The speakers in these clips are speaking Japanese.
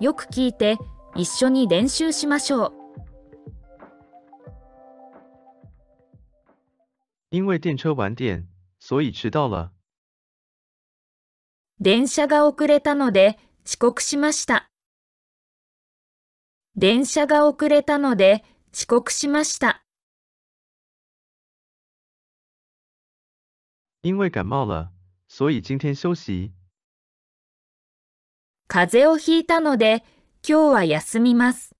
よく聞いて一緒に練習しましょう。因为电车晚点，所以迟到了。電車が遅れたので遅刻しました。電車が遅れたので遅刻しました。因为感冒了，所以今天休息。風邪をひいたので今日は休みます。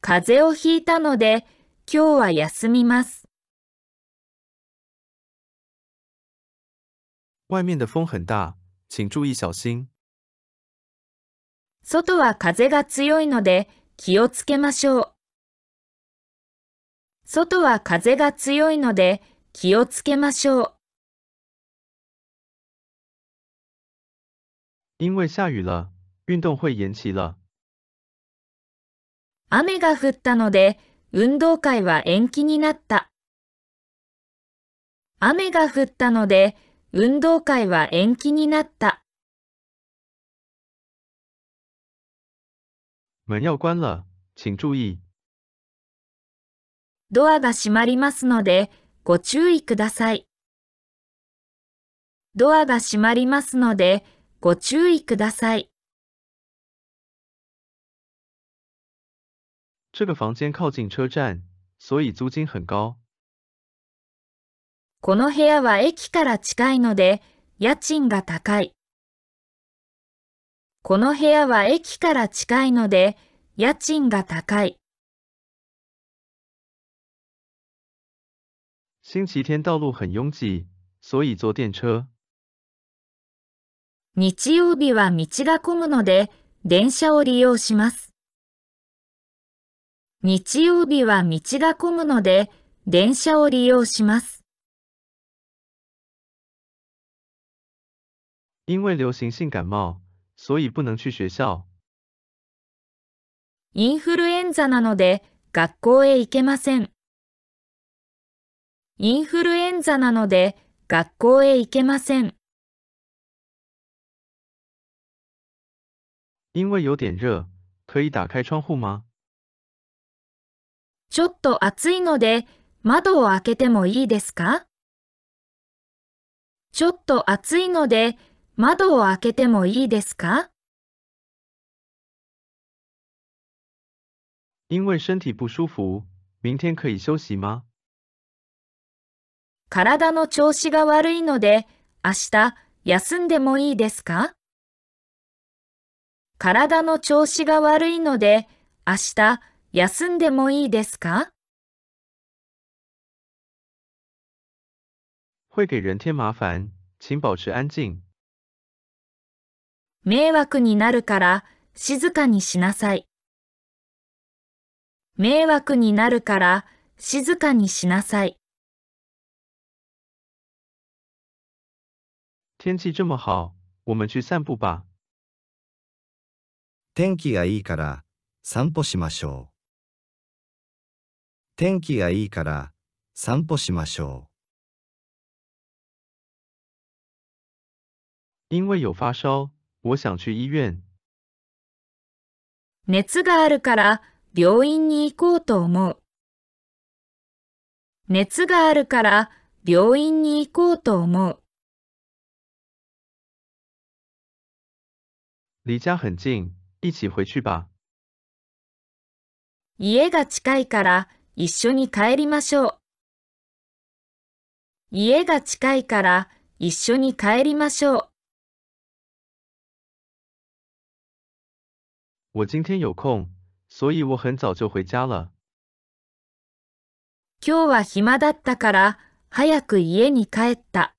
風邪をひいたので今日は休みます。外面的风很大，请注意小心。外は風が強いので気をつけましょう。外は風が強いので気をつけましょう。因为下雨了，运动会延期了。雨が降ったので、運動会は延期になった。雨が降ったので、運動会は延期になった。門要关了，请注意。ドアが閉まりますので、ご注意ください。ドアが閉まりますので、ご注意ください。这个房间靠近车站，所以租金很高。この部屋は駅から近いので、家賃が高い。この部屋は駅から近いので、家賃が高い。星期天道路很拥挤，所以坐电车。日曜日は道が混むので、電車を利用します。日曜日は道が混むので、電車を利用します。因为流行性感冒，所以不能去学校。インフルエンザなので、学校へ行けません。インフルエンザなので、学校へ行けません。因为有点热，可以打开窗户吗？ちょっと暑いので、窓を開けてもいいですか？ちょっと暑いので、窓を開けてもいいですか？因为身体不舒服，明天可以休息吗？体の調子が悪いので、明日休んでもいいですか？体の調子が悪いので、明日休んでもいいですか？会给人添麻烦，请保持安静。迷惑になるから静かにしなさい。迷惑になるから静かにしなさい。天气这么好，我们去散步吧。天気がいいから散歩しましょう。天気がいいから散歩しましょう。因为有发烧，我想去医院。熱があるから病院に行こうと思う。熱があるから病院に行こうと思う。离家很近。一起回去吧。家が近いから一緒に帰りましょう。家が近いから一緒に帰りましょう。我今天有空，所以我很早就回家了。今日は暇だったから早く家に帰った。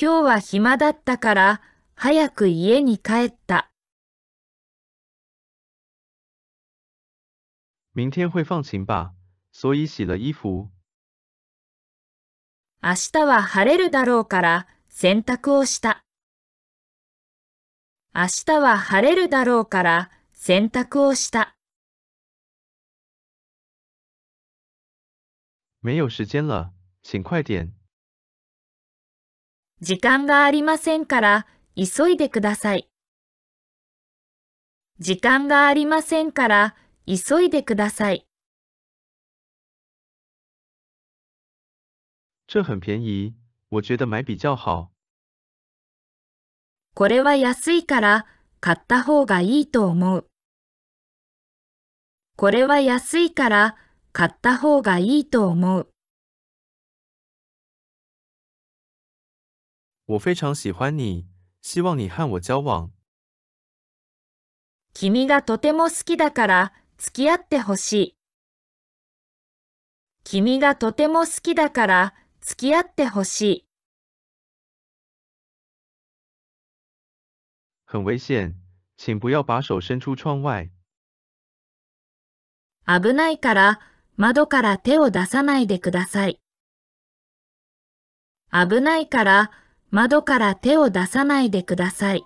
今日は暇だったから早く家に帰った。明天会放晴吧，所以洗了衣服。明日は晴れるだろうから洗濯をした。明日は晴れるだろうから洗濯をした。没有时间了，请快点。時間がありませんから急いでください。時間がありませんから、急いでください。这很便宜，我觉得买比较好。これは安いから、買った方がいいと思う。これは安いから、買った方がいいと思う。我非常喜欢你，希望你和我交往。君がとても好きだから、付き合ってほしい。君がとても好きだから、付き合ってほしい。很危险，请不要把手伸出窗外。危ないから、窓から手を出さないでください。危ないから、窓から手を出さないでください。